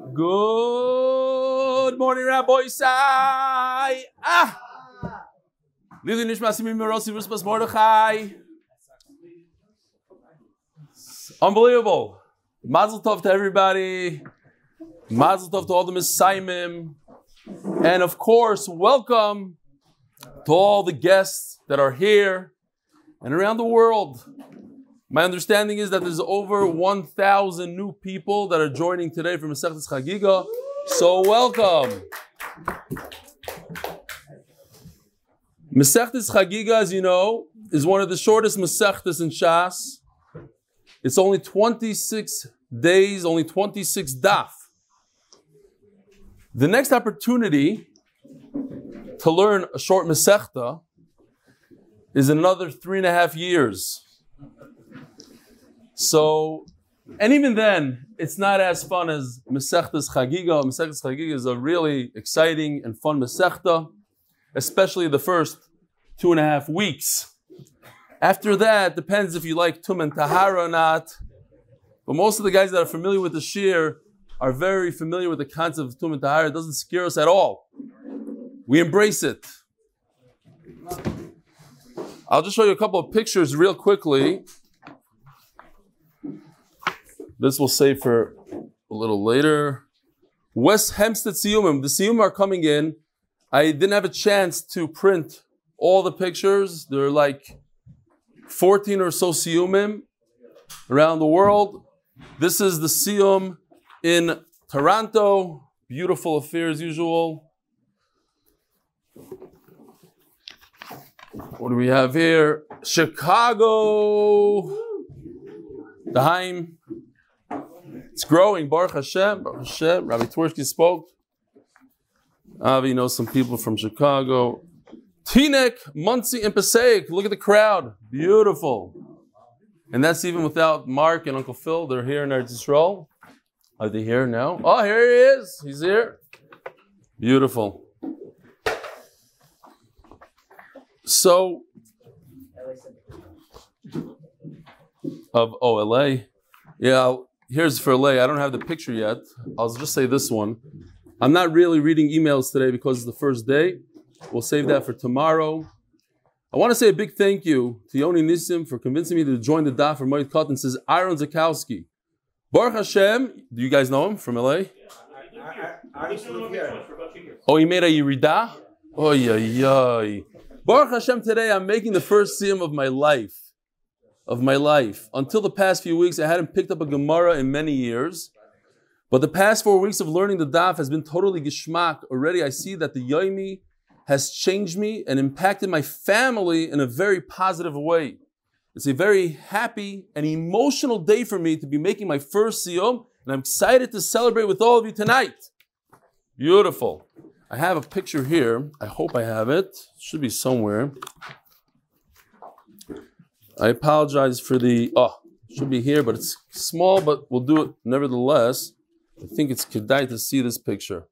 Good morning, Rabbi Isai. Ah. Lili Nishmasi Mirosi Vuspas Mordechai. Unbelievable. Mazel tov to everybody. Mazel tov to all the Mesaymim. And of course, welcome to all the guests that are here and around the world. My understanding is that there's over 1,000 new people that are joining today from Masechtas Chagiga. So welcome. Masechtas Chagiga, as you know, is one of the shortest Masechtas in Shas. It's only 26 days, only 26 daf. The next opportunity to learn a short Masechta is another three and a half years. So, and even then, it's not as fun as Masechtas Chagiga. Masechtas Chagiga is a really exciting and fun Masechta, especially the first two and a half weeks. After that, depends if you like Tum and Tahara or not. But most of the guys that are familiar with the Shiur are very familiar with the concept of Tum and Tahara. It doesn't scare us at all. We embrace it. I'll just show you a couple of pictures real quickly. This we'll save for a little later. West Hempstead Siyumim. The Siyum are coming in. I didn't have a chance to print all the pictures. They're like 14 or so Siyumim around the world. This is the Siyum in Toronto. Beautiful affair as usual. What do we have here? Chicago. The Heim. It's growing. Baruch Hashem. Baruch Hashem. Rabbi Twersky spoke. Avi knows some people from Chicago. Teaneck, Monsey, and Passaic. Look at the crowd. Beautiful. And that's even without Mark and Uncle Phil. They're here in Eretz Yisrael. Are they here now? Oh, here he is. He's here. Beautiful. So, of oh, LA. Yeah, here's for LA. I don't have the picture yet. I'll just say this one. I'm not really reading emails today because it's the first day. We'll save that for tomorrow. I want to say a big thank you to Yoni Nissim for convincing me to join the DAF for Moed Katan. Says Aaron Zakowski. Baruch Hashem. Do you guys know him from LA? Oh, he made a Yerida? Oh, yeah, yeah. Baruch Hashem, today I'm making the first siyum of my life. Of my life. Until the past few weeks, I hadn't picked up a Gemara in many years. But the past four weeks of learning the daf has been totally geschmack. Already I see that the Yomi has changed me and impacted my family in a very positive way. It's a very happy and emotional day for me to be making my first siyum, and I'm excited to celebrate with all of you tonight. Beautiful. I have a picture here. I hope I have it. Should be somewhere. I apologize for the oh, should be here, but it's small, but we'll do it nevertheless. I think it's kedai to see this picture.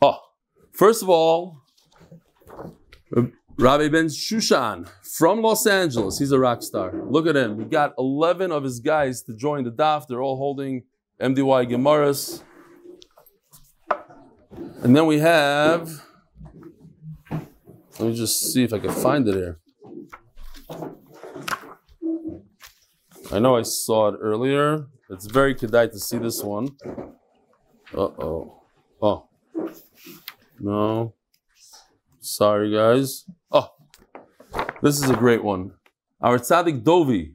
Oh, first of all, Rabbi Ben Shushan from Los Angeles. He's a rock star. Look at him. He got 11 of his guys to join the DAF. They're all holding MDY Gemaras. And then we have, let me just see if I can find it here. I know I saw it earlier. It's very kedai to see this one. Uh oh. Oh. No. Sorry, guys. Oh. This is a great one. Our tzaddik Dovi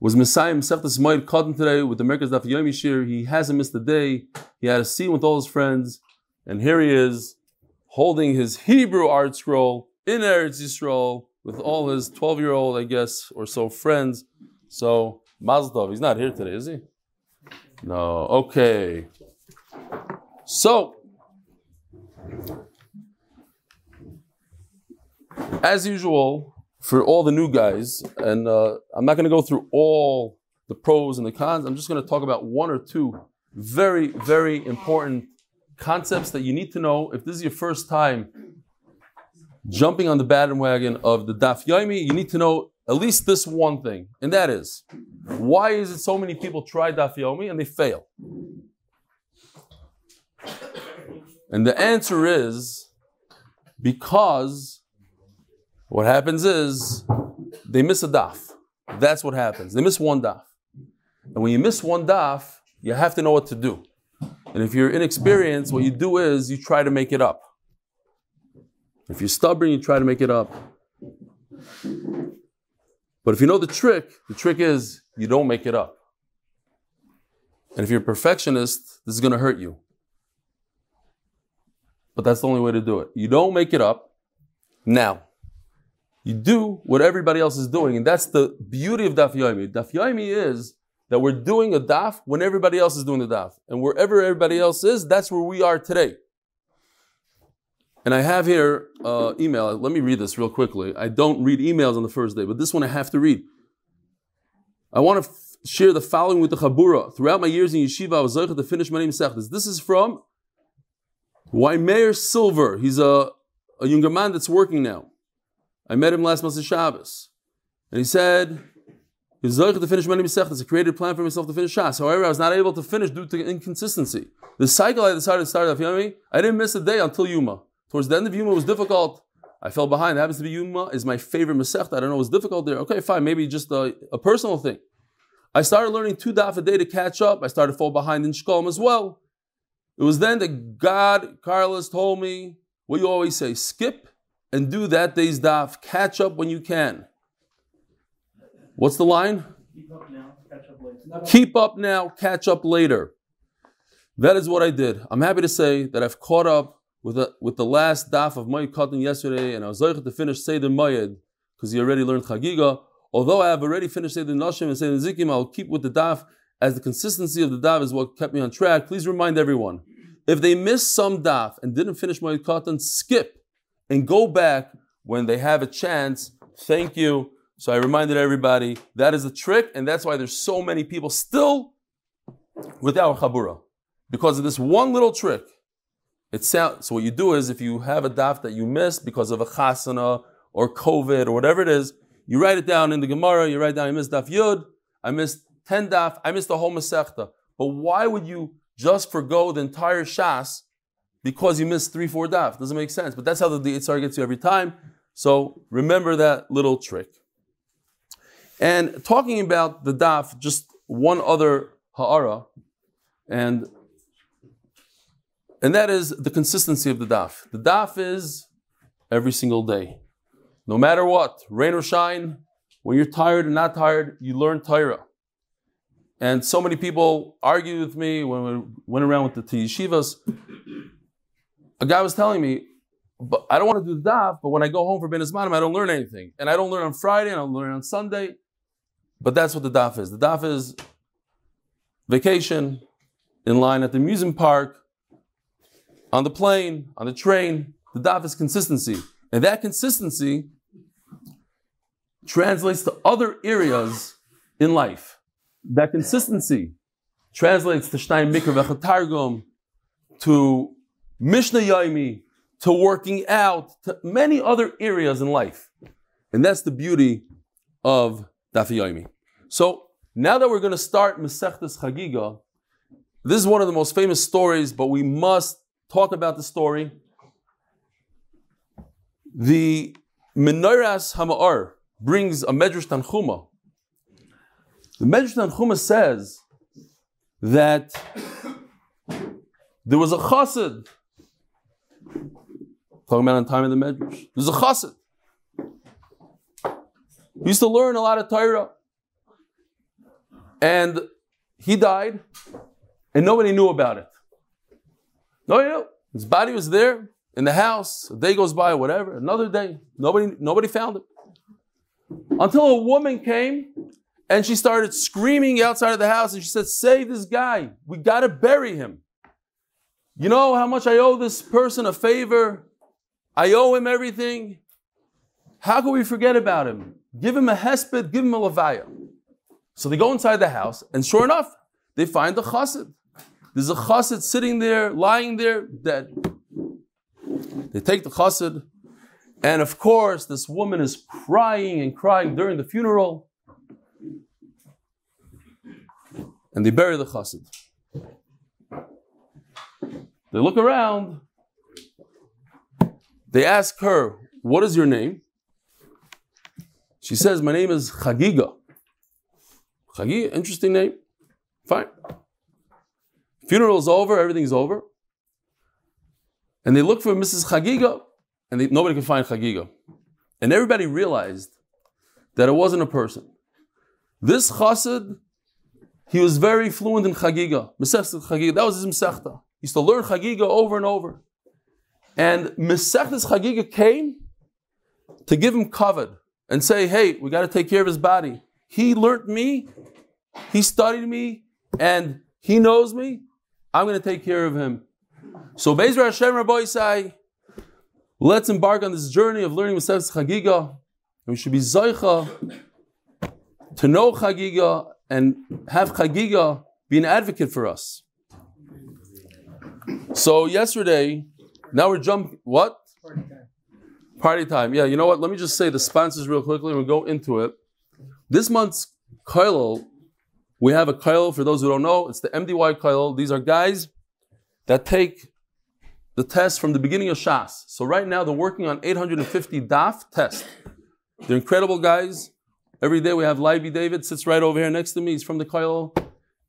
was Messiah himself this Moed today with the Merkaz Daf Shir. He hasn't missed a day. He had a scene with all his friends. And here he is holding his Hebrew ArtScroll in Eretz Yisrael with all his 12 year old, I guess, or so friends. So, Mazel Tov. He's not here today, is he? No. Okay. So, as usual, for all the new guys, and uh, I'm not going to go through all the pros and the cons. I'm just going to talk about one or two very, very important concepts that you need to know if this is your first time jumping on the bandwagon of the Daf Yomi. You need to know at least this one thing, and that is, why is it so many people try Daf Yomi and they fail? And the answer is because what happens is they miss a daf. That's what happens. They miss one daf. And when you miss one daf, you have to know what to do. And if you're inexperienced, what you do is you try to make it up. If you're stubborn, you try to make it up. But if you know the trick, the trick is you don't make it up. And if you're a perfectionist, this is going to hurt you. But that's the only way to do it. You don't make it up. Now, you do what everybody else is doing, and that's the beauty of Daf Yomi. Daf Yomi is that we're doing a daf when everybody else is doing the daf. And wherever everybody else is, that's where we are today. And I have here uh, email. Let me read this real quickly. I don't read emails on the first day, but this one I have to read. I want to f- share the following with the Chabura. Throughout my years in yeshiva, I was to finish my name Sechtes. This is from Wymeyer Silver. He's a, a younger man that's working now. I met him last month at Shabbos. And he said, He's to finish many Masechtas. He created a plan for himself to finish Shas. However, I was not able to finish due to inconsistency. The cycle I decided to start off Yomi, I didn't miss a day until Yuma. Towards the end of Yuma was difficult. I fell behind. It happens to be Yuma is my favorite Masechta. I don't know what's difficult there. Okay, fine. Maybe just a, a personal thing. I started learning two daf a day to catch up. I started to fall behind in Shekalim as well. It was then that God, Carlos, told me what you always say: skip and do that day's daf. Catch up when you can. What's the line? Keep up now, catch up later. Keep up now, catch up later. That is what I did. I'm happy to say that I've caught up with the, with the last daf of Moed Katan yesterday, and I was able to finish Seder Moed because he already learned Chagiga. Although I have already finished Seder Nashim and Seder Nezikin, I'll keep with the daf as the consistency of the daf is what kept me on track. Please remind everyone if they missed some daf and didn't finish Moed Katan, skip and go back when they have a chance. Thank you. So I reminded everybody that is a trick, and that's why there's so many people still without chabura because of this one little trick. It sounds so. What you do is, if you have a daf that you missed because of a chasana or COVID or whatever it is, you write it down in the Gemara. You write down, I missed daf yud, I missed ten daf, I missed the whole masechta. But why would you just forego the entire shas because you missed three, four daf? Doesn't make sense. But that's how the, the Itzar gets you every time. So remember that little trick. And talking about the daf, just one other ha'ara, and and that is the consistency of the daf. The daf is every single day. No matter what, rain or shine, when you're tired or not tired, you learn Torah. And so many people argued with me when we went around with the yeshivas. A guy was telling me, but I don't want to do the daf, but when I go home for Bein Hazmanim, I don't learn anything. And I don't learn on Friday, and I don't learn on Sunday. But that's what the daf is. The daf is vacation, in line at the amusement park, on the plane, on the train. The daf is consistency. And that consistency translates to other areas in life. That consistency translates to Shnai Mikra Vechatargum, to Mishnah Yaimi, to working out, to many other areas in life. And that's the beauty of Daf So now that we're going to start Masechtas Chagiga, this is one of the most famous stories, but we must talk about the story. The Menoras Hamaor brings a Medrash Tanchuma. The Medrash Tanchuma says that there was a chassid. Talking about on time of the Medrash. There's a chassid. He used to learn a lot of Torah. And he died, and nobody knew about it. Oh, nobody knew. His body was there in the house. A day goes by, whatever. Another day, nobody, nobody found it. Until a woman came and she started screaming outside of the house and she said, Save this guy. We got to bury him. You know how much I owe this person a favor? I owe him everything. How can we forget about him? Give him a hesped, give him a levaya. So they go inside the house, and sure enough, they find the chassid. There's a chassid sitting there, lying there, dead. They take the chassid, And of course, this woman is crying and crying during the funeral. And they bury the chassid. They look around. They ask her, What is your name? She says, My name is Chagiga. Chagiga, interesting name. Fine. Funeral's over, everything's over. And they look for Mrs. Chagiga, and they, nobody could find Chagiga. And everybody realized that it wasn't a person. This chassid, he was very fluent in Chagiga. Mesechtes Chagiga, that was his Mesechta. He used to learn Chagiga over and over. And Mesechtes Chagiga came to give him covet and say, hey, we got to take care of his body. He learned me, he studied me, and he knows me. I'm going to take care of him. So Bezer Hashem Rabbi say, let's embark on this journey of learning Masechus Chagiga. And we should be Zoicha to know Chagiga and have Chagiga be an advocate for us. So yesterday, now we're jumping, what? Party time. Yeah, you know what? Let me just say the sponsors real quickly and we'll go into it. This month's Kollel, we have a Kollel, for those who don't know, it's the MDY Kollel. These are guys that take the test from the beginning of Shas. So right now they're working on 850 DAF test. They're incredible guys. Every day we have Livy David, sits right over here next to me. He's from the Kollel.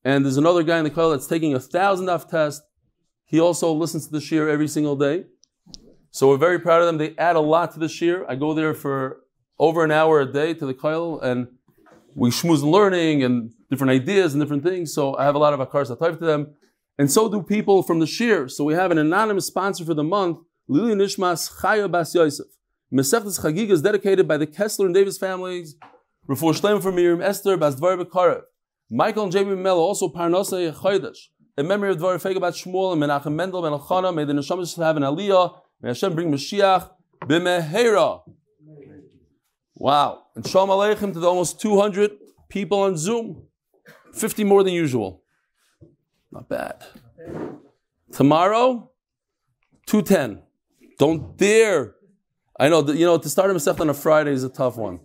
And there's another guy in the Kollel that's taking a thousand DAF test. He also listens to the Shiur every single day. So we're very proud of them. They add a lot to the Shiur. I go there for over an hour a day to the Kollel and we schmooze learning and different ideas and different things. So I have a lot of akars type to them. And so do people from the Shiur. So we have an anonymous sponsor for the month, Lili Nishmas Chaya Bas Yosef. Mesechtes Chagiga is dedicated by the Kessler and Davis families. Refor Shleim for Miriam Esther Bas Dvar Bekarev. Michael and Jamie Mello, also Parnasa Chodesh. In memory of Dvar Fegabat Shmuel and Menachem Mendel Ben Elchana, may the Neshamas have an Aliyah. May Hashem bring Mashiach b'mehera. Wow. And Shalom Aleichem to the almost 200 people on Zoom. 50 more than usual. Not bad. Tomorrow, 210. Don't dare. I know, you know, to start a Masech on a Friday is a tough one.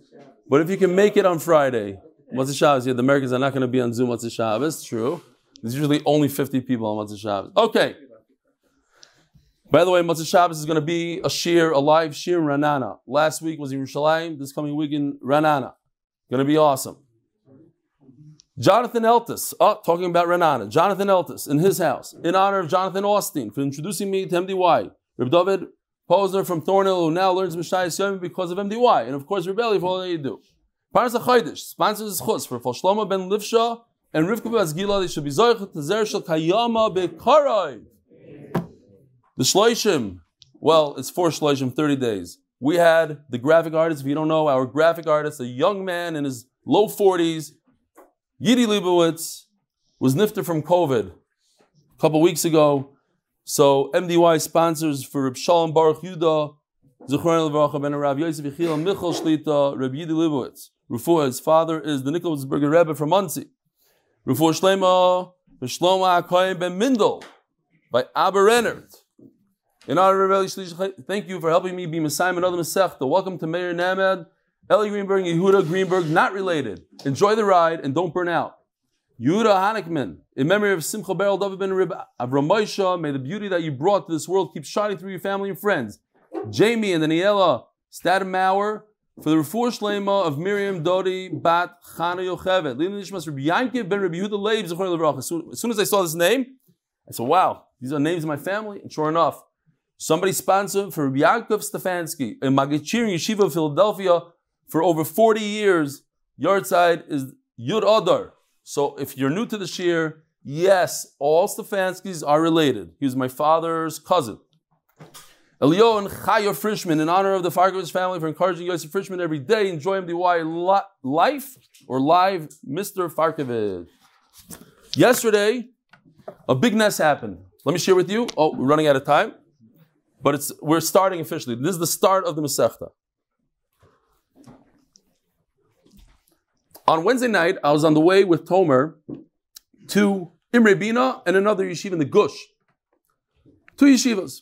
But if you can make it on Friday, the Shabbos? Yeah, the Americans are not going to be on Zoom. The Shabbos? True. There's usually only 50 people on the Shabbos. Okay. By the way, Motzei Shabbos is going to be a shiur, a live shiur in Ra'anana. Last week was in Yerushalayim. This coming week in Ra'anana. Going to be awesome. Jonathan Eltis, oh, talking about Ra'anana, Jonathan Eltis in his house, in honor of Jonathan Austin for introducing me to MDY. Reb David Posner from Thornhill, who now learns Mishayis Yom because of MDY. And of course, Rebelli for all that you do. Parnas HaChodesh sponsors his Chutz for Shlomo ben Livsha and Rivka Bazgila. They should be Zoichet to Zer Kayama Bekaroi. The Shloishim, well, it's four Shloishim, 30 days. We had the graphic artist, if you don't know, our graphic artist, a young man in his low 40s, Yidi Leibowitz, was nifter from COVID a couple weeks ago. So MDY sponsors for Reb Shalom Baruch Yudah, Zechron Levracha Ben Rav Yosef Yechiel Michal Shlita, Reb Yidi Leibowitz. Rufua, his father is the Nikolsburger Rebbe from Monsey. Rufua Shlema, Shlomo HaKoyen Ben Mindel, by Abba Rennert. In honor of thank you for helping me be Messiah and other Masechta. Welcome to Mayor Named, Eli Greenberg, and Yehuda Greenberg, not related. Enjoy the ride and don't burn out. Yehuda Hanikman, in memory of Simcha Beryl David ben Rib Avram Moshe, may the beauty that you brought to this world keep shining through your family and friends. Jamie and Daniela Stadenmauer, for the refuah shlema of Miriam Dodi Bat Chana Yochevet. Lina Nishmas Rabbi Yankiv ben Rabbi Yehuda Leib As soon as I saw this name, I said, wow, these are names of my family. And sure enough, Somebody sponsored for Rabbi Yaakov Stefanski in Magachir Yeshiva, Philadelphia, for over 40 years. Yahrzeit is Yud Adar. So if you're new to the Shiur, yes, all Stefanskis are related. He was my father's cousin. Elio and Chaya Frischman, in honor of the Farkovich family, for encouraging Yosef Frischman every day. Enjoy MDY life or live, Mr. Farkovich. Yesterday, a big mess happened. Let me share with you. Oh, we're running out of time but it's we're starting officially. This is the start of the Masechta. On Wednesday night, I was on the way with Tomer to Imre Bina and another yeshiva in the Gush. Two yeshivas.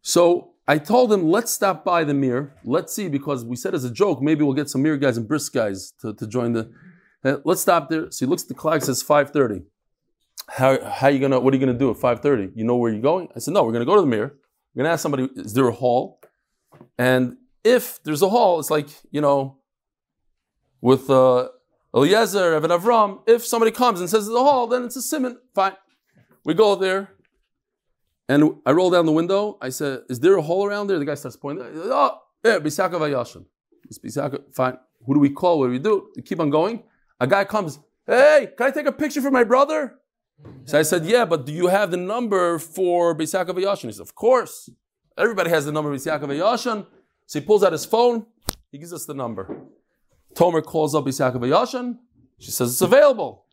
So I told him, let's stop by the Mir. Let's see, because we said as a joke, maybe we'll get some Mir guys and Brisk guys to, to join the. Uh, let's stop there. So he looks at the clock, says 5.30. How, how you gonna, what are you to do at 5.30? You know where you're going? I said, no, we're to go to the Mir. We're to ask somebody, is there a hall? And if there's a hall, it's like, you know, with uh, Eliezer, Evan Avram, if somebody comes and says there's a hall, then it's a simon. Fine. We go there. And I roll down the window. I said, "Is there a hole around there?" The guy starts pointing. Oh, yeah, Bisaka Vayashin. It's Bisaka. Fine. Who do we call? What do we do? We keep on going. A guy comes. Hey, can I take a picture for my brother? So I said, "Yeah, but do you have the number for Bisaka Vayashin?" He said, "Of course. Everybody has the number of Bisaka Vayashin." So he pulls out his phone. He gives us the number. Tomer calls up Bisaka Vayashin. She says it's available.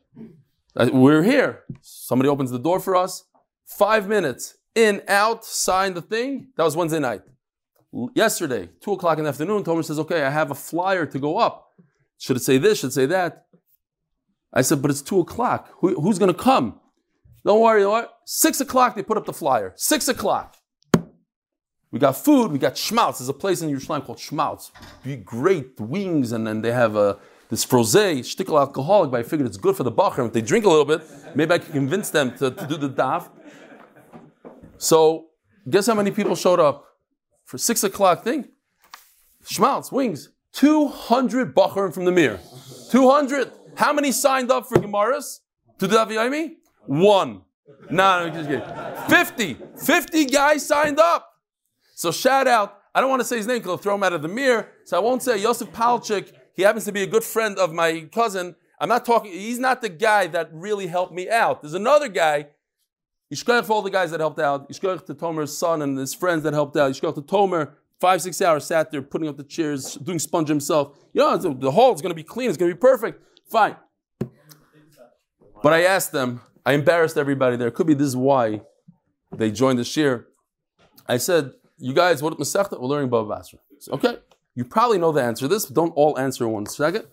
Uh, we're here. Somebody opens the door for us. Five minutes in, out, sign the thing. That was Wednesday night. Yesterday, two o'clock in the afternoon, Tomer says, okay, I have a flyer to go up. Should it say this? Should it say that? I said, but it's two o'clock. Who, who's going to come? Don't worry, don't worry. Six o'clock, they put up the flyer. Six o'clock. We got food, we got schmaltz. There's a place in Yerushalayim called schmaltz. Great wings, and then they have a, this frose, shtickle alcoholic, but I figured it's good for the bacher. If they drink a little bit, maybe I can convince them to, to do the daf. So, guess how many people showed up for six o'clock thing? Schmaltz, wings. 200 Bacharim from the Mir. 200. How many signed up for Gemaras to the Aviyami? One. No, no, just kidding. 50. 50 guys signed up. So shout out. I don't want to say his name because I'll throw him out of the mirror. So I won't say Yosef Palchik. He happens to be a good friend of my cousin. I'm not talking, he's not the guy that really helped me out. There's another guy Yishkoch for all the guys that helped out. Yishkoch to Tomer's son and his friends that helped out. Yishkoch to Tomer, five, six hours sat there putting up the chairs, doing sponge himself. You know, the hall is going to be clean, it's going to be perfect. Fine. But I asked them, I embarrassed everybody there. Could be this is why they joined the shiur. I said, You guys, what Masechta? We're learning Baba Basra. Okay. You probably know the answer to this, but don't all answer in one second.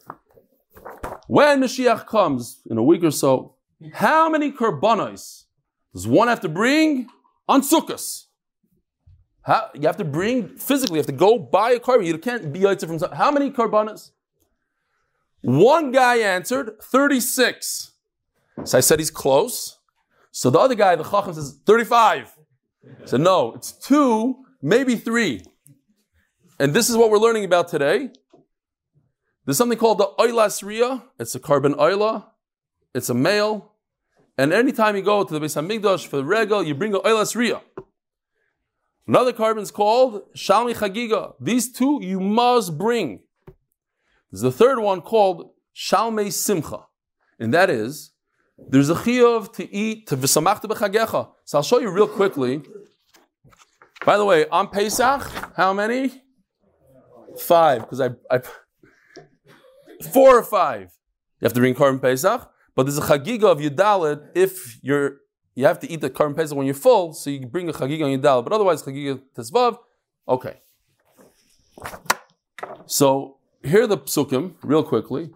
When Mashiach comes in a week or so, how many korbanos does one have to bring on Sukkot? How, you have to bring physically, you have to go buy a korban. You can't be yaitzer from how many korbanos? One guy answered 36. So I said he's close. So the other guy, the Chacham, says 35. I said, no, it's two, maybe three. And this is what we're learning about today. There's something called the Oilas Ria. It's a korban oila. It's a male. And anytime you go to the Beis Hamikdash for the regal, you bring a oilas riyah. Another korban is called Shalmi Chagiga. These two you must bring. There's a third one called Shalmei Simcha. And that is, there's a chiyuv to eat to v'samachta b'chagecha. So I'll show you real quickly. By the way, on Pesach, how many? Five, because I, I, four or five. You have to bring korban Pesach. But there's a chagiga of Yudalit if you're you have to eat the Karm Pesach when you're full, so you bring a chagiga on Yudalit. But otherwise, chagiga tesvav. Okay. So here the psukim real quickly.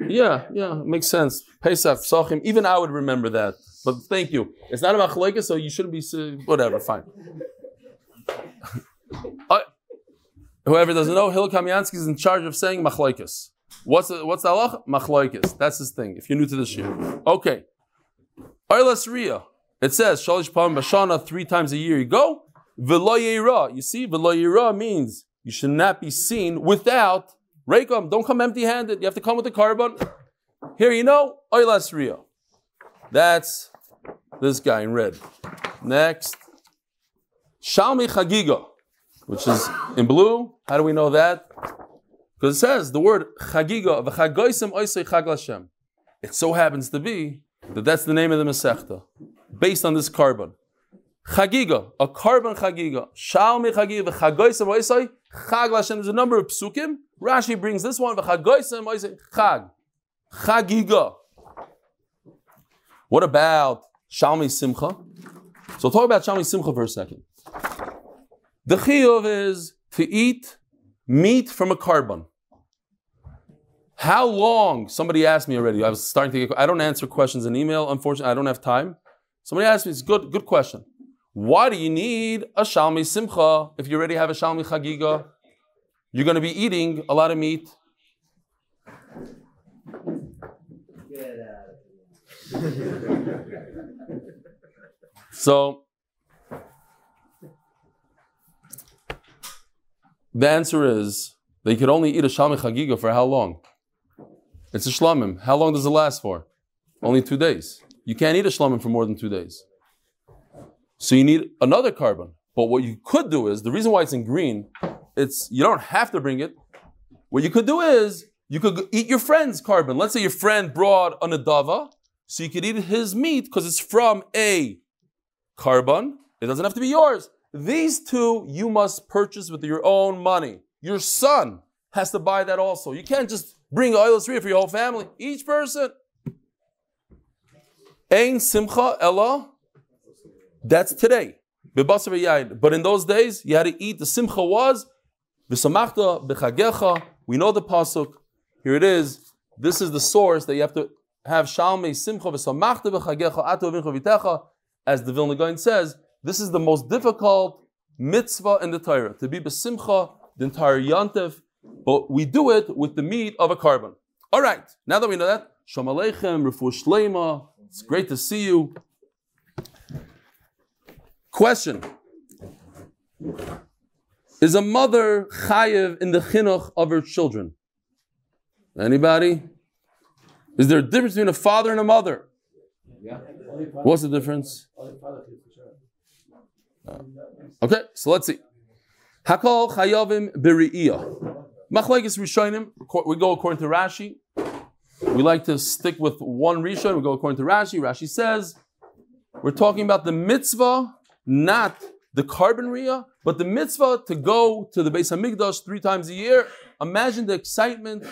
Yeah, yeah, makes sense. Pesach, Psachim, even I would remember that. But thank you. It's not a machleka, so you shouldn't be whatever. Fine. uh, whoever doesn't know, Hillel Kamiansky is in charge of saying machlekes. What's the, what's the halach? Machloikis. That's his thing. If you're new to this year, okay. Arlas Ria. It says Shalish Pam Bashana three times a year. You go. Veloyera. You see, Veloyera means you should not be seen without Reikam. Don't come empty-handed. You have to come with a korban. Here you know, Oilas Ria. That's this guy in red. Next. Shalmi Chagiga, which is in blue. How do we know that? Because it says the word chagiga, v'chagoisim oisei chag Hashem. It so happens to be that that's the name of the Masechta, based on this korban. Chagiga, a korban chagiga. Shalmi chagiga, v'chagoisim oisei chag Hashem. There's a number of psukim. Rashi brings this one, v'chagoisim oisei chag. Chagiga. What about Shalmi Simcha? So talk about Shalmi Simcha for a second. The chiyuv is to eat meat from a korban. How long? Somebody asked me already. I was starting to get. I don't answer questions in email. Unfortunately, I don't have time. Somebody asked me. It's good. Good question. Why do you need a Shalmi Simcha if you already have a Shalmi Chagiga? You're going to be eating a lot of meat. So, the answer is they could only eat a Shalmi Chagiga for how long? It's a shlamim. How long does it last for? Only two days. You can't eat a shlamim for more than two days. So you need another korban. But what you could do is the reason why it's in green, it's you don't have to bring it. What you could do is you could eat your friend's korban. Let's say your friend brought an adava, so you could eat his meat because it's from a korban. It doesn't have to be yours. These two you must purchase with your own money. Your son has to buy that also. You can't just bring oil three for your whole family. Each person. Ein simcha ella. That's today. But in those days, you had to eat. The simcha was b'chagecha. We know the pasuk. Here it is. This is the source that you have to have shalmei simcha v'samachta b'chagecha v'incha v'techa. As the Vilna Gaon says, this is the most difficult mitzvah in the Torah to be b'simcha the entire yantif but we do it with the meat of a korban. All right, now that we know that, Shalom Aleichem, Refu Shleima, it's great to see you. Question Is a mother chayiv in the chinuch of her children? Anybody? Is there a difference between a father and a mother? Yeah. What's the difference? Uh, okay, so let's see. Hakol chayavim b'ri'iyah. Machlekes Rishonim, we go according to Rashi. We like to stick with one Rishon, we go according to Rashi. Rashi says, we're talking about the mitzvah, not the korban riyah, but the mitzvah to go to the Beis Hamikdash three times a year. Imagine the excitement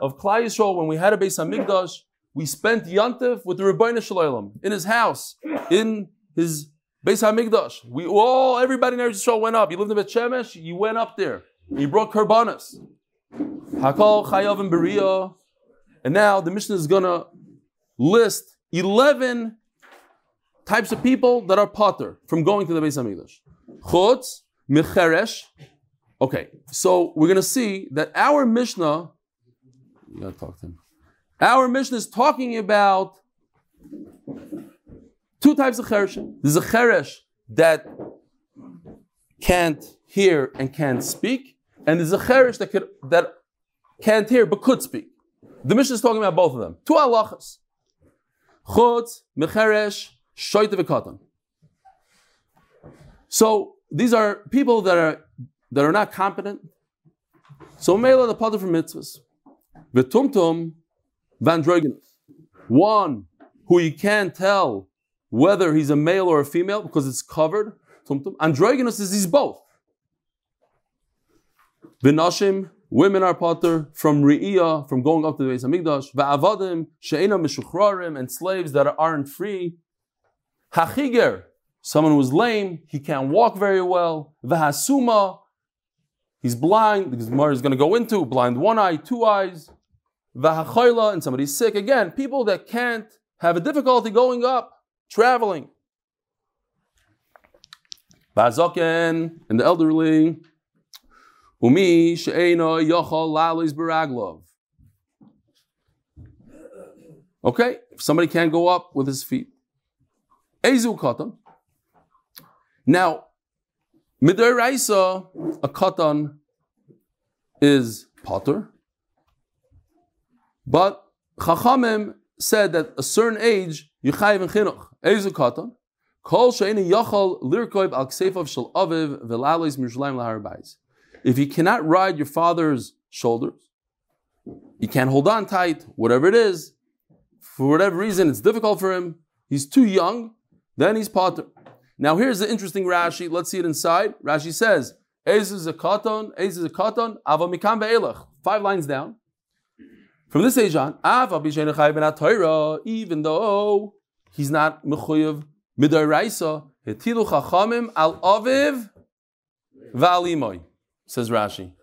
of Klal Yisrael when we had a Beis Hamikdash. We spent Yantif with the Rebbeinu Shalom in his house, in his Beis Hamikdash. We all, everybody in Eretz Yisrael went up. You lived in Bet Shemesh, you went up there. He brought karbanas. Hakol chayav and beria. And now the Mishnah is going to list 11 types of people that are potter from going to the Beis Hamikdash. Chutz, micheresh. Okay, so we're going to see that our Mishnah, you got to talk to him. Our Mishnah is talking about two types of chereshim. There's a cheresh that can't hear and can't speak, and there's a cherish that could that can't hear but could speak. The Mishnah is talking about both of them. Two halachas. Chutz, mecheresh, shoyte v'katan. So these are people that are that are not competent. So mela the pater from mitzvahs. V'tumtum vandroginus. One who you can't tell whether he's a male or a female because it's covered. Tumtum. Androgynous is he's both. V'nashim, women are potter from Re'iyah, from going up to the Beis Hamikdash. Va'avadim, she'ena mishuchrarim, and slaves that aren't free. Hachiger, someone who's lame, he can't walk very well. V'hasuma, he's blind, the Gemara is going to go into, blind one eye, two eyes. V'hachoyla, and somebody's sick. Again, people that can't have a difficulty going up, traveling. V'hazoken, and the elderly. Umi she'ena yochol lalis baraglov. Okay, if somebody can't go up with his feet. Ezu katan. Now, midoraisa, a katan is potter, but Chachamim said that a certain age you chayiv. Ezu katan. If you cannot ride your father's shoulders, you can't hold on tight, whatever it is, for whatever reason it's difficult for him, he's too young, then he's potter. Now here's the interesting Rashi. Let's see it inside. Rashi says, Ez is a katon, Ez is a katon, ava mikam. Five lines down. From this age on, even though he's not mechuyev midoraisa, hetilu chachamim al aviv va'alimoy says Rashi.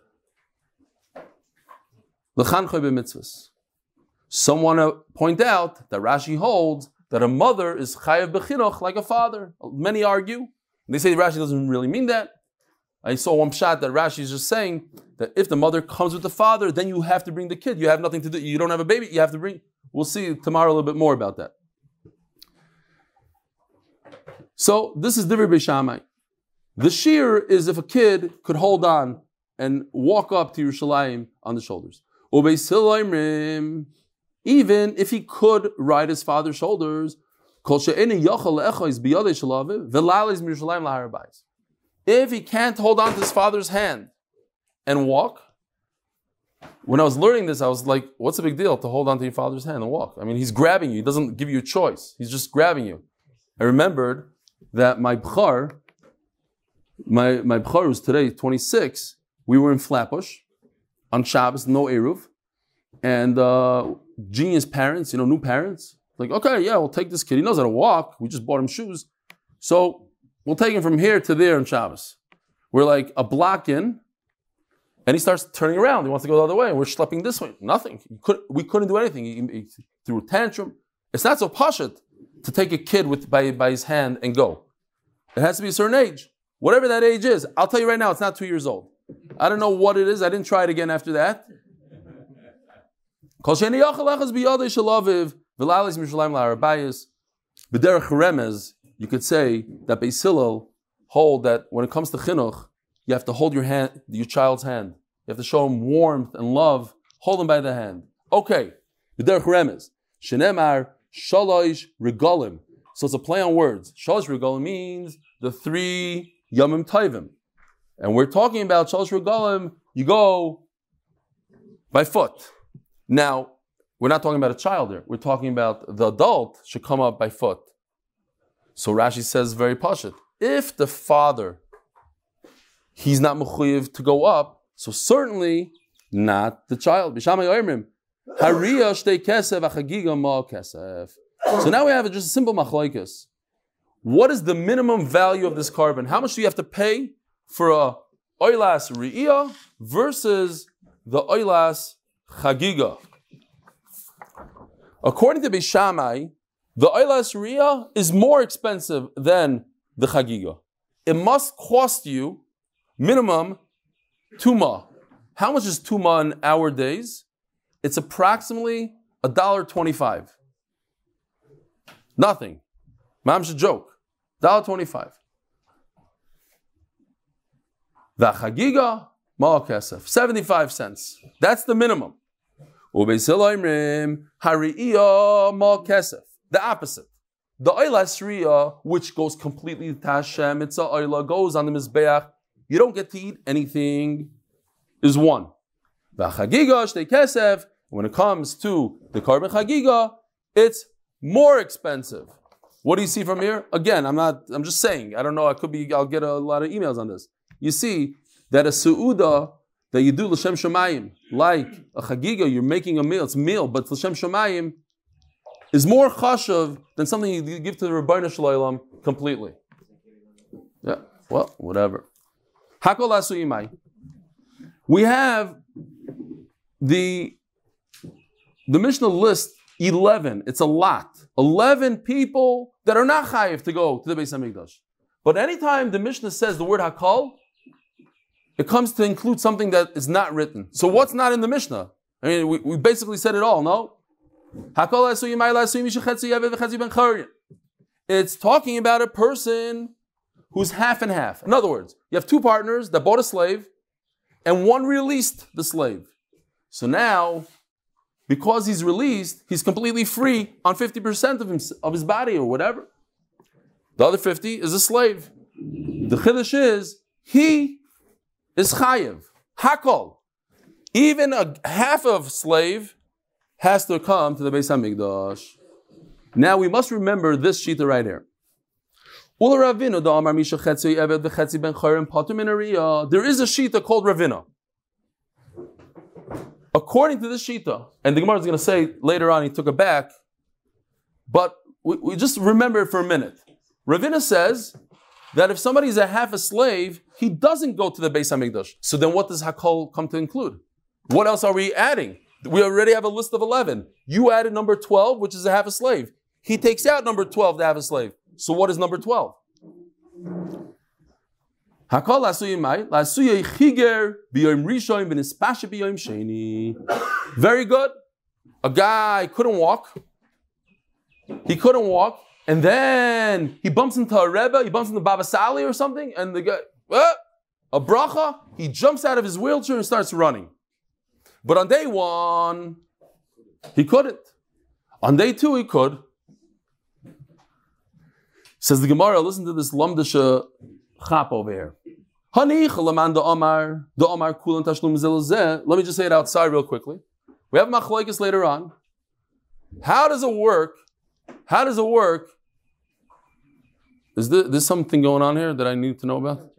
Some want to point out that Rashi holds that a mother is chayav bechinoch like a father. Many argue. They say Rashi doesn't really mean that. I saw one shot that Rashi is just saying that if the mother comes with the father, then you have to bring the kid. You have nothing to do. You don't have a baby. You have to bring. We'll see tomorrow a little bit more about that. So this is Divri Beis Shammai. The shear is if a kid could hold on and walk up to Yerushalayim on the shoulders. Even if he could ride his father's shoulders, if he can't hold on to his father's hand and walk, when I was learning this, I was like, what's the big deal to hold on to your father's hand and walk? I mean, he's grabbing you. He doesn't give you a choice. He's just grabbing you. I remembered that my bchar, my, my bchar was today 26. We were in Flatbush on Shabbos, no Eruv. And uh, genius parents, you know, new parents, like, okay, yeah, we'll take this kid. He knows how to walk. We just bought him shoes. So we'll take him from here to there on Shabbos. We're like a block in, and he starts turning around. He wants to go the other way, we're schlepping this way. Nothing. Could, we couldn't do anything. He, he, threw a tantrum. It's not so pashut to take a kid with by, by his hand and go. It has to be a certain age. Whatever that age is, I'll tell you right now, it's not two years old. I don't know what it is. I didn't try it again after that. You could say that Beis hold that when it comes to chinuch, you have to hold your hand, your child's hand. You have to show him warmth and love. Hold him by the hand. Okay. B'derech remez. Shenemar shalosh regalim. So it's a play on words. Shalosh regalim means the three yamim tovim. And we're talking about shalosh regalim, you go by foot. Now, we're not talking about a child here. We're talking about the adult should come up by foot. So Rashi says very pashut. If the father, he's not mechuyev to go up, so certainly not the child. So now we have just a simple machlaikas. What is the minimum value of this korban? How much do you have to pay for a oilas ri'iyah versus the oilas chagiga? According to Beis Shammai, the Eilas Riyah is more expensive than the Chagiga. It must cost you minimum tuma. How much is tuma in our days? It's approximately a dollar twenty-five. Nothing. Mam's a joke. Dollar twenty-five. The chagiga ma'akesef, seventy-five cents. That's the minimum. The opposite. The Eilas Riyah, which goes completely to Hashem, it's a Eilah, goes on the Mizbeach, you don't get to eat anything, is one. When it comes to the korban Chagiga, it's more expensive. What do you see from here? Again, I'm not, I'm just saying, I don't know, I could be, I'll get a lot of emails on this. You see that a Su'uda that you do L'Shem Shemayim, like a Chagiga, you're making a meal, it's meal, but L'Shem Shemayim, is more chashav than something you give to the Rabbeinu Shalom completely. Yeah, well, whatever. Hakol imai. We have the the Mishnah list 11. It's a lot. 11 people that are not chayiv to go to the Beis Hamikdash. But anytime the Mishnah says the word hakol, it comes to include something that is not written. So what's not in the Mishnah? I mean, we, we basically said it all, no? It's talking about a person who's half and half. In other words, you have two partners that bought a slave and one released the slave. So now, because he's released, he's completely free on 50% of, him, of his body or whatever. The other 50 is a slave. The chiddush is, he is chayiv. Hakol. Even a half of slave has to come to the Beis Hamikdash. Now we must remember this shita right here. There is a shita called Ravina. According to this shita, and the Gemara is going to say later on he took it back, but we, we just remember it for a minute. Ravina says that if somebody is a half a slave, he doesn't go to the Beis Hamikdash. So then what does Hakol come to include? What else are we adding? We already have a list of 11. You added number 12, which is a half a slave. he takes out number 12 to have a slave. So what is number 12? Hakol lasuyi mai, lasuyi chiger b'yoim rishon b'nispashe b'yoim sheni. Very good. A guy couldn't walk. He couldn't walk, and then he bumps into a rebbe, he bumps into Baba Sali or something, and the guy, what? a bracha, he jumps out of his wheelchair and starts running. But on day one, he couldn't. On day two, he could. Says the Gemara, listen to this lamdisha chap over here. Let me just say it outside real quickly. We have machlokes later on. How does it work? How does it work? Is there, something going on here that I need to know about?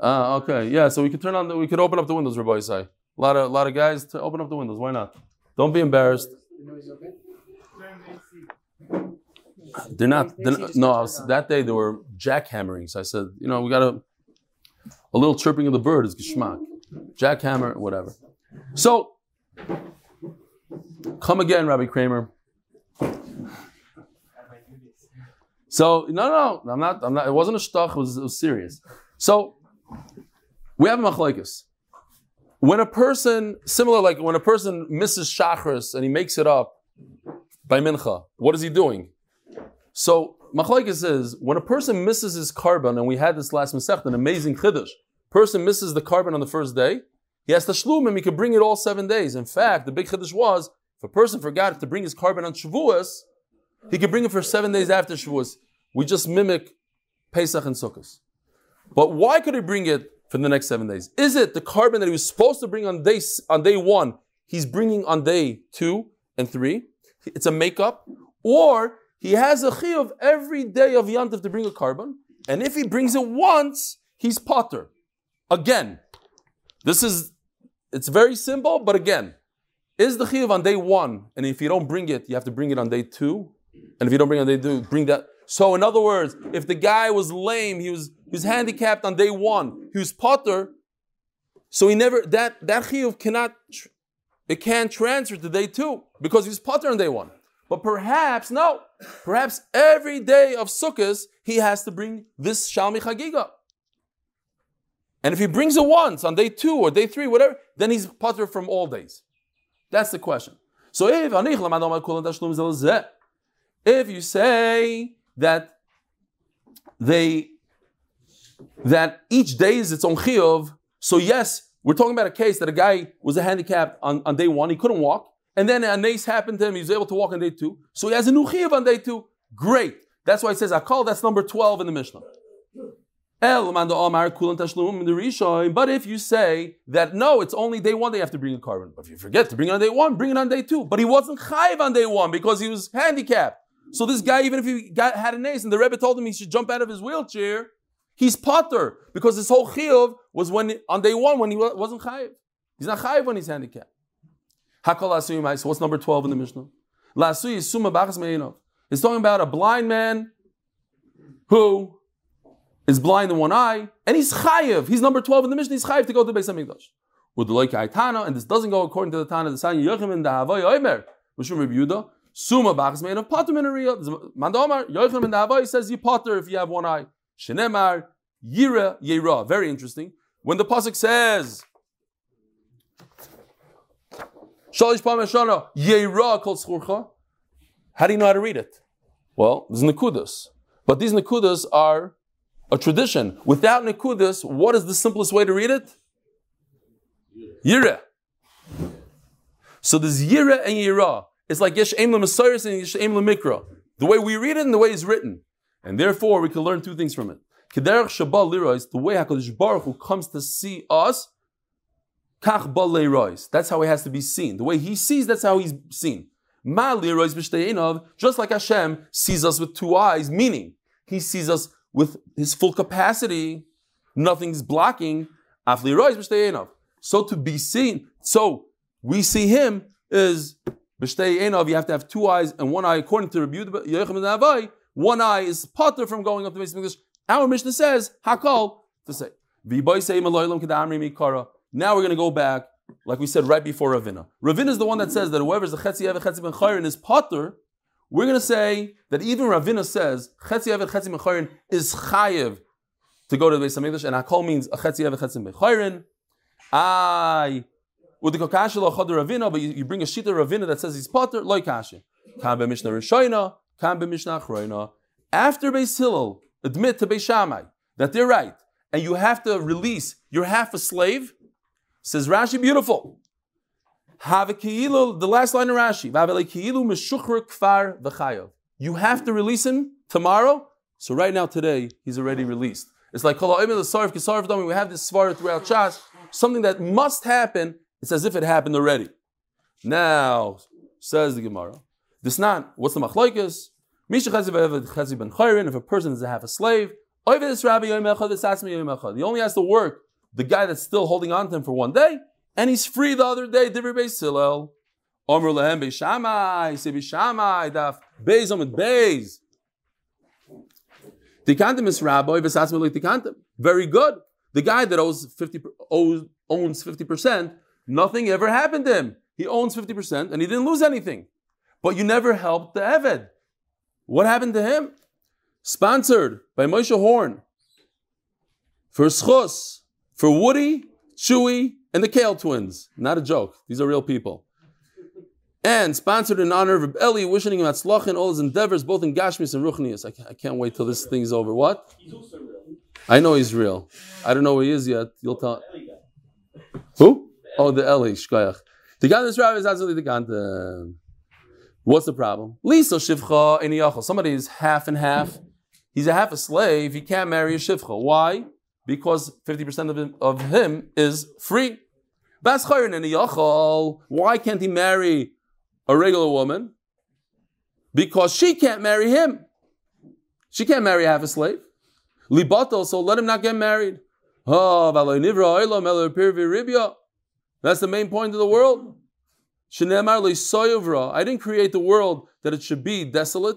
Ah, okay, yeah. So we could turn on the, we could open up the windows, Rabbosai. A lot of, a lot of guys to open up the windows. Why not? Don't be embarrassed. They're not. They're not no, was, that day there were jackhammerings. So I said, you know, we got a a little chirping of the bird is geschmack. Jackhammer, whatever. So, come again, Rabbi Kramer. So no, no, I'm not. I'm not. It wasn't a shtuch. It was, it was serious. So we have a machlokes. When a person, similar like when a person misses shachris and he makes it up by mincha, what is he doing? So machlokes is when a person misses his korban, and we had this last masech, an amazing chiddush. Person misses the korban on the first day, he has to shlum him. He can bring it all seven days. In fact, the big chiddush was if a person forgot to bring his korban on Shavuos, he could bring it for seven days after Shavuos. We just mimic Pesach and Sukkot. But why could he bring it for the next seven days? Is it the korban that he was supposed to bring on day on day one? He's bringing on day two and three. It's a makeup, or he has a chiyuv every day of Yantav to bring a korban. and if he brings it once, he's potter. Again, this is it's very simple, but again, is the chiyuv on day one, and if you don't bring it, you have to bring it on day two, and if you don't bring it on day two, bring that. So in other words, if the guy was lame, he was he was handicapped on day one, he was potter, so he never that that chiyuv cannot it can't transfer to day two because he was potter on day one. But perhaps, no, perhaps every day of Sukkot, he has to bring this Shalmi Chagiga. And if he brings it once on day two or day three, whatever, then he's potter from all days. That's the question. So if if you say that they that each day is its own chiyuv, so yes, we're talking about a case that a guy was a handicapped on, on day one, he couldn't walk. And then a nace happened to him, he was able to walk on day two. So he has a new chiv on day two. Great. That's why it says Akal, that's number 12 in the Mishnah. But if you say that no, it's only day one they have to bring a korban. But if you forget to bring it on day one, bring it on day two. But he wasn't chayiv on day one because he was handicapped. So this guy, even if he got, had a nace and the Rebbe told him he should jump out of his wheelchair, he's potter because his whole chiyuv was when on day one when he wasn't chayiv. He's not chayiv when he's handicapped. Hakol asuyim So what's number 12 in the Mishnah? Lasuyi suma bachas meinov. It's talking about a blind man who is blind in one eye, and he's chayiv. He's number 12 in the Mishnah. He's chayiv to go to the Beis Hamikdash. With the Aitana, and this doesn't go according to the Tana, the San Yochim and the Havai Oimer, Mishum Rabbi Yudah, Suma bachas of patum in a Mandomar, Yochim and the Havai says you potter if you have one eye. Shenemar, Yira, Yera. Very interesting. When the Pasuk says, Shalish Pameshana, Yera kol schurcha. How do you know how to read it? Well, there's Nikudas. But these Nikudas are a tradition. Without Nikudas, what is the simplest way to read it? Yira. So there's Yira and Yira. It's like Yesh Eim Messiris and Yesh Eim Mikra. The way we read it and the way it's written. And therefore, we can learn two things from it. Kederach Shabbat is the way HaKadosh Baruch Hu comes to see us Kach. That's how he has to be seen. The way he sees, that's how he's seen. Ma just like Hashem sees us with two eyes, meaning he sees us with his full capacity, nothing's blocking. So to be seen, so we see him is you have to have two eyes and one eye, according to Rabbi Yochanan one eye is potter from going up to the English. Our Mishnah says, Hakol, to say, now we're going to go back, like we said right before Ravina. Ravina is the one that says that whoever is a Chetzi Ever Chetzi Ben Chayrin is Potter We're going to say that even Ravina says Chetzi Evet Chetzi Mechorin is chayiv to go to the Beis Hamikdash, and Hakol means a Chetzi Evet Chetzi Mechorin. I with the Kokasha Lachad Ravina, but you, you bring a Shita Ravina that says he's Potter, Loi Kasha. Kam be Mishnah Rishoina, Kam be Mishnah Achroina. After Beis Hillel, admit to Beis Shammai that they're right, and you have to release, you're half a slave, says Rashi, beautiful. Have a keilu, The last line of Rashi. kfar You have to release him tomorrow. So right now, today, he's already released. It's like we have this svar throughout Shas, something that must happen. It's as if it happened already. Now, says the Gemara, this not what's the machlokes? If a person is a half a slave, he only has to work the guy that's still holding on to him for one day, and he's free the other day. Is rabbi. Very good. The guy that owes 50, owes, owns 50%, nothing ever happened to him. He owns 50% and he didn't lose anything. But you never helped the Eved. What happened to him? Sponsored by Moshe Horn. For Schos, for Woody, Chewy, and the Kale twins. Not a joke. These are real people. And sponsored in honor of Eli, wishing him atzlach in all his endeavors, both in Gashmis and Ruchnias. I can't, I can't wait till this thing's over. What? He's also real. I know he's real. I don't know who he is yet. You'll tell. Who? Oh, the Eli Shkoyach. The this rabbi is absolutely the Ganta. What's the problem? Lisa shivcha in Somebody is half and half. He's a half a slave. He can't marry a shivcha. Why? Because 50% of him, of him is free. Why can't he marry a regular woman? Because she can't marry him. She can't marry half a slave. Libato, so let him not get married. Oh, That's the main point of the world. I didn't create the world that it should be desolate.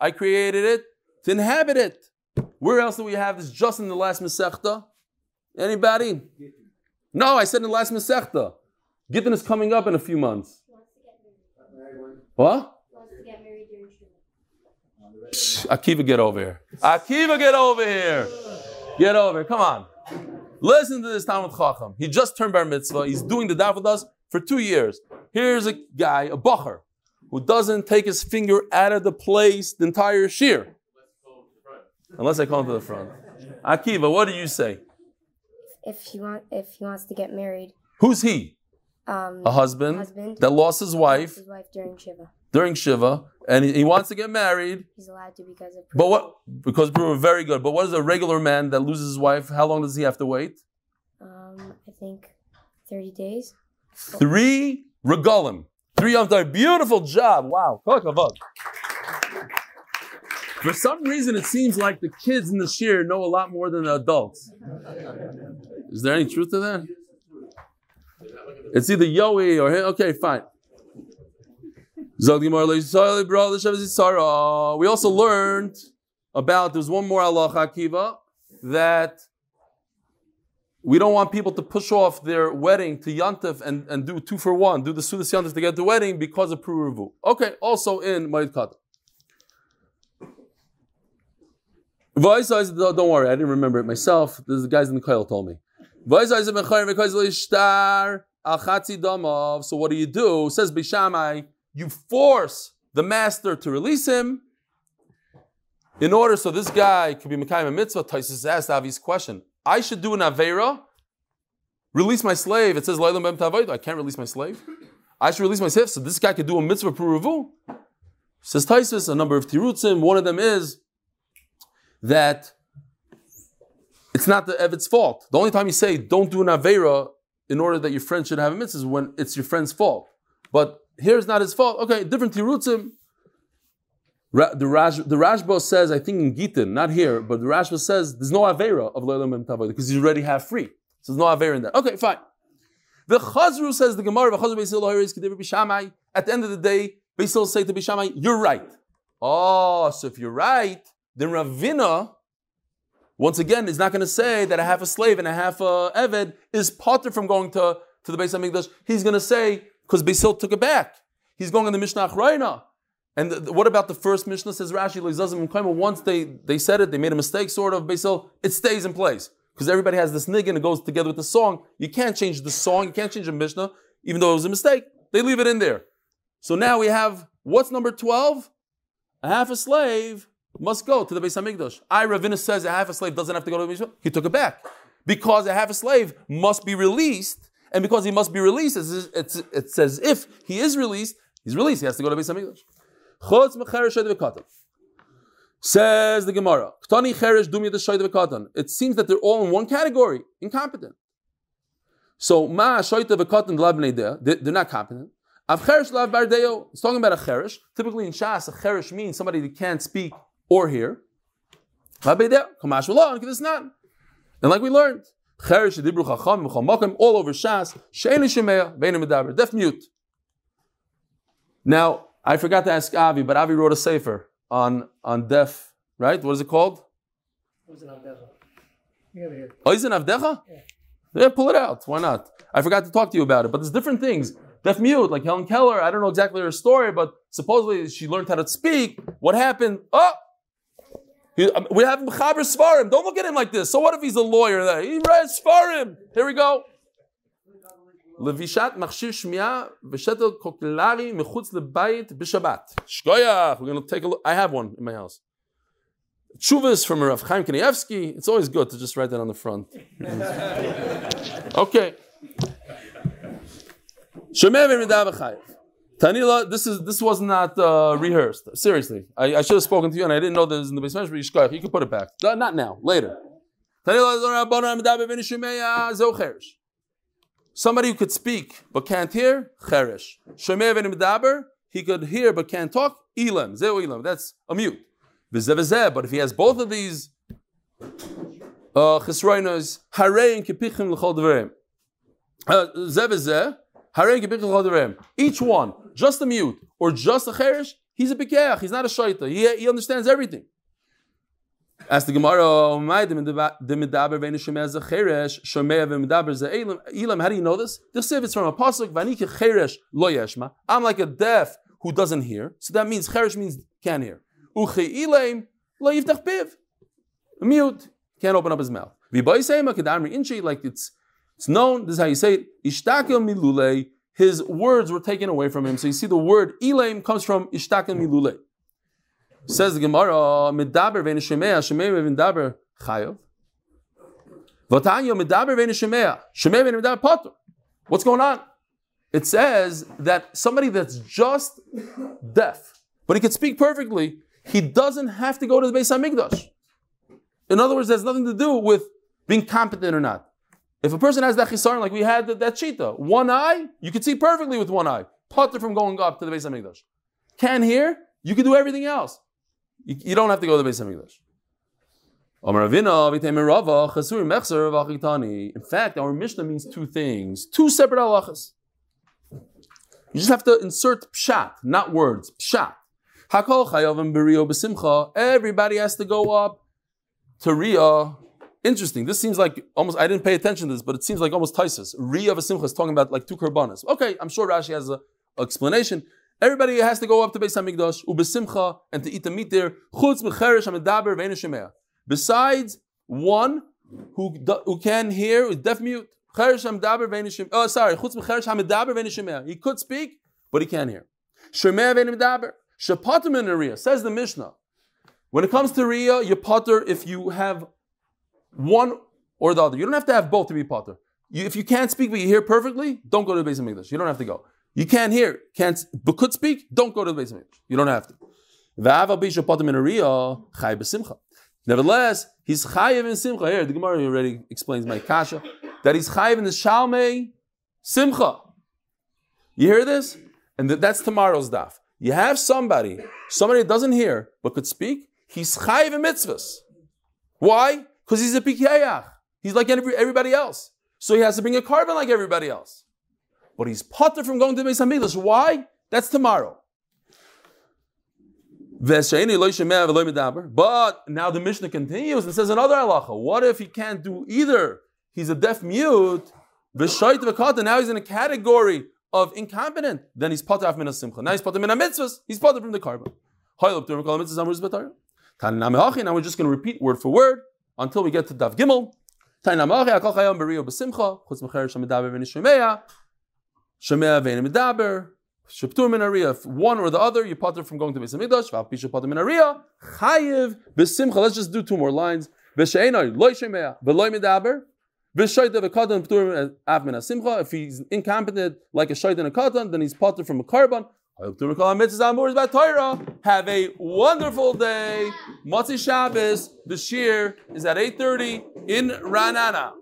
I created it to inhabit it. Where else do we have this? Just in the last Masechta? Anybody? No, I said in the last Masechta. Gittin is coming up in a few months. What? Psh, Akiva, get over here. Akiva, get over here. Get over here. Come on. Listen to this Talmud Chacham. He just turned bar mitzvah. He's doing the daf with us for two years. Here's a guy, a bacher, who doesn't take his finger out of the place the entire shiur. Unless I call him to the front. Akiva, what do you say? If he want, if he wants to get married. Who's he? Um, a husband, husband that lost his wife, his wife during Shiva. During Shiva, and he, he wants to get married. He's allowed to because of. But what? Because we're very good. But what is a regular man that loses his wife? How long does he have to wait? Um, I think thirty days. Three regalim. Three of their beautiful job. Wow. For some reason, it seems like the kids in the shiur know a lot more than the adults. Is there any truth to that? It's either Yoey or him. Okay, fine. We also learned about there's one more Allah Akiva that we don't want people to push off their wedding to Yantif and, and do two for one, do the Sudas Yantif to get the wedding because of Puruvu. Okay, also in Moed Katan. Don't worry, I didn't remember it myself. The guys in the Kollel told me. So what do you do? Says Beis Shammai, you force the master to release him in order so this guy could be Mekayim mitzvah. Taisus asked obvious question. I should do an Avera, release my slave. It says Leilam Bem I can't release my slave. I should release my slave so this guy could do a mitzvah Puruvu. Says Taisus, a number of tirutzim. One of them is that it's not the Evid's fault. The only time you say don't do an Avera in order that your friend should have a mitzvah is when it's your friend's fault. But here's not his fault. Okay, different tirutzim. The, Raj, the Rashba says, I think in Gitin, not here, but the Rashba says there's no Avera of Leilam and because you already have free. So there's no Avera in that. Okay, fine. The Chazru says the Gemara, at the end of the day, Beis Hillel say to Beis Shammai, you're right. Oh, so if you're right, then Ravina, once again, is not going to say that a half a slave and a half a Eved is potter from going to, to the Beis HaMikdash. He's going to say, because Beis Hillel took it back. He's going in the Mishnah Achrayna. And th- what about the first Mishnah? Says Rashi, "Lo once they, they said it, they made a mistake, sort of, Beis Hillel, it stays in place. Because everybody has this niggin, it goes together with the song. You can't change the song, you can't change the Mishnah, even though it was a mistake. They leave it in there. So now we have, what's number 12? A half a slave must go to the Beis Hamikdash. I, Ravina says a half a slave doesn't have to go to the Beis He took it back. Because a half a slave must be released, and because he must be released, it's, it's, it says if he is released, he's released, he has to go to Beis Hamikdash. Chutz mecheresh. Says the Gemara, Ktani. It seems that they're all in one category, incompetent. So ma shoyta v'katan l'abnei they're not competent. Av cheresh lav bardeo, it's talking about a cheresh. Typically in Shas, a cheresh means somebody that can't speak or hear. Kamash. And like we learned, cheresh dibru chacham v'chamakim all over Shas, she'en shemeya, bein medaber, deaf mute. Now, I forgot to ask Avi, but Avi wrote a sefer on on deaf, right? What is it called? Oizen Avdecha? Yeah. yeah, pull it out. Why not? I forgot to talk to you about it, but there's different things. Deaf mute, like Helen Keller, I don't know exactly her story, but supposedly she learned how to speak. What happened? Oh! He, um, we have Mechaber Svarim. Don't look at him like this. So what if he's a lawyer? There, He read Svarim. Here we go. לבישת מכשיר שמיעה ושתל קוקלרי מחוץ לבית בשבת. שכוייח, we're going to take a look. I have one in my house. Chuvas from Rav Chaim Kanievsky. It's always good to just write that on the front. okay. Tanila, this is this was not uh, rehearsed. Seriously, I, I, should have spoken to you, and I didn't know this in the basement. But you can put it back. Not now, later. Somebody who could speak but can't hear, cheresh. Shomei medaber, he could hear but can't talk, elam. Zeu elam. That's a mute. But if he has both of these uh, chesroinos, harein kipichim l'chol devarim. Uh, Each one, just a mute or just a cheresh, he's a pikeach. He's not a shaita. He, he understands everything. As the Gemara, oh, how do you know this? The Siv it's from a pasuk. I'm like a deaf who doesn't hear. So that means cheresh means can't hear. Mute can't open up his mouth. Like it's it's known. This is how you say it. Ishtakel milule. His words were taken away from him. So you see the word elam comes from ishtakel milule. Says the Gemara, "Medaber vein shemea, shemea vein daber chayav." V'tanyo medaber vein shemea, shemea vein patur. What's going on? It says that somebody that's just deaf, but he can speak perfectly, he doesn't have to go to the Beis Hamikdash. In other words, there's nothing to do with being competent or not. If a person has that chisaron, like we had that, that cheetah, one eye, you can see perfectly with one eye. Potter from going up to the base of Hamikdash. Can hear, you can do everything else. You, you don't have to go to the base of Hamikdash. In fact, our Mishnah means two things, two separate halachas. You just have to insert pshat, not words. Pshat. Everybody has to go up to Riyah. Interesting. This seems like almost. I didn't pay attention to this, but it seems like almost Taisus. Riyah v'simcha is talking about like two korbanos. Okay, I'm sure Rashi has an explanation. Everybody has to go up to Beis Hamikdash ubesimcha and to eat the meat there. Chutz mecheresh hamedaber ve'eneshemea. Besides one who who can hear is deaf mute. Cheresh hamedaber ve'eneshemea. Oh, sorry. Chutz mecheresh hamedaber ve'eneshemea. He could speak, but he can't hear. Shemea ve'enemedaber. Shapatim in says the Mishnah. When it comes to Riyah, you potter if you have one or the other. You don't have to have both to be potter. You, if you can't speak but you hear perfectly, don't go to the Beis English. You don't have to go. You can't hear, can't, but could speak, don't go to the base of English. You don't have to. Nevertheless, he's chayiv in simcha. Here, the Gemara already explains my kasha that he's chayiv in the shalmei simcha. You hear this? And that's tomorrow's daf. You have somebody, somebody that doesn't hear but could speak. He's chayiv in mitzvahs. Why? Because he's a pikayach. He's like everybody else. So he has to bring a korban like everybody else but he's potter from going to Beis Hamikdash. Why? That's tomorrow. But now the Mishnah continues and says another halacha. What if he can't do either? He's a deaf mute. Now he's in a category of incompetent, then he's potter min simcha. Now he's potter min mitzvahs. He's potter from the korban. Now we're just going to repeat word for word until we get to Daf Gimel. If one or the other, you potter from going to Beis Hamikdash. Let's just do two more lines. If he's incompetent like a shoyta and a katan, then he's potter from a korban. Have a wonderful day. Motzi Shabbos. The shiur is at 8.30 in Ra'anana.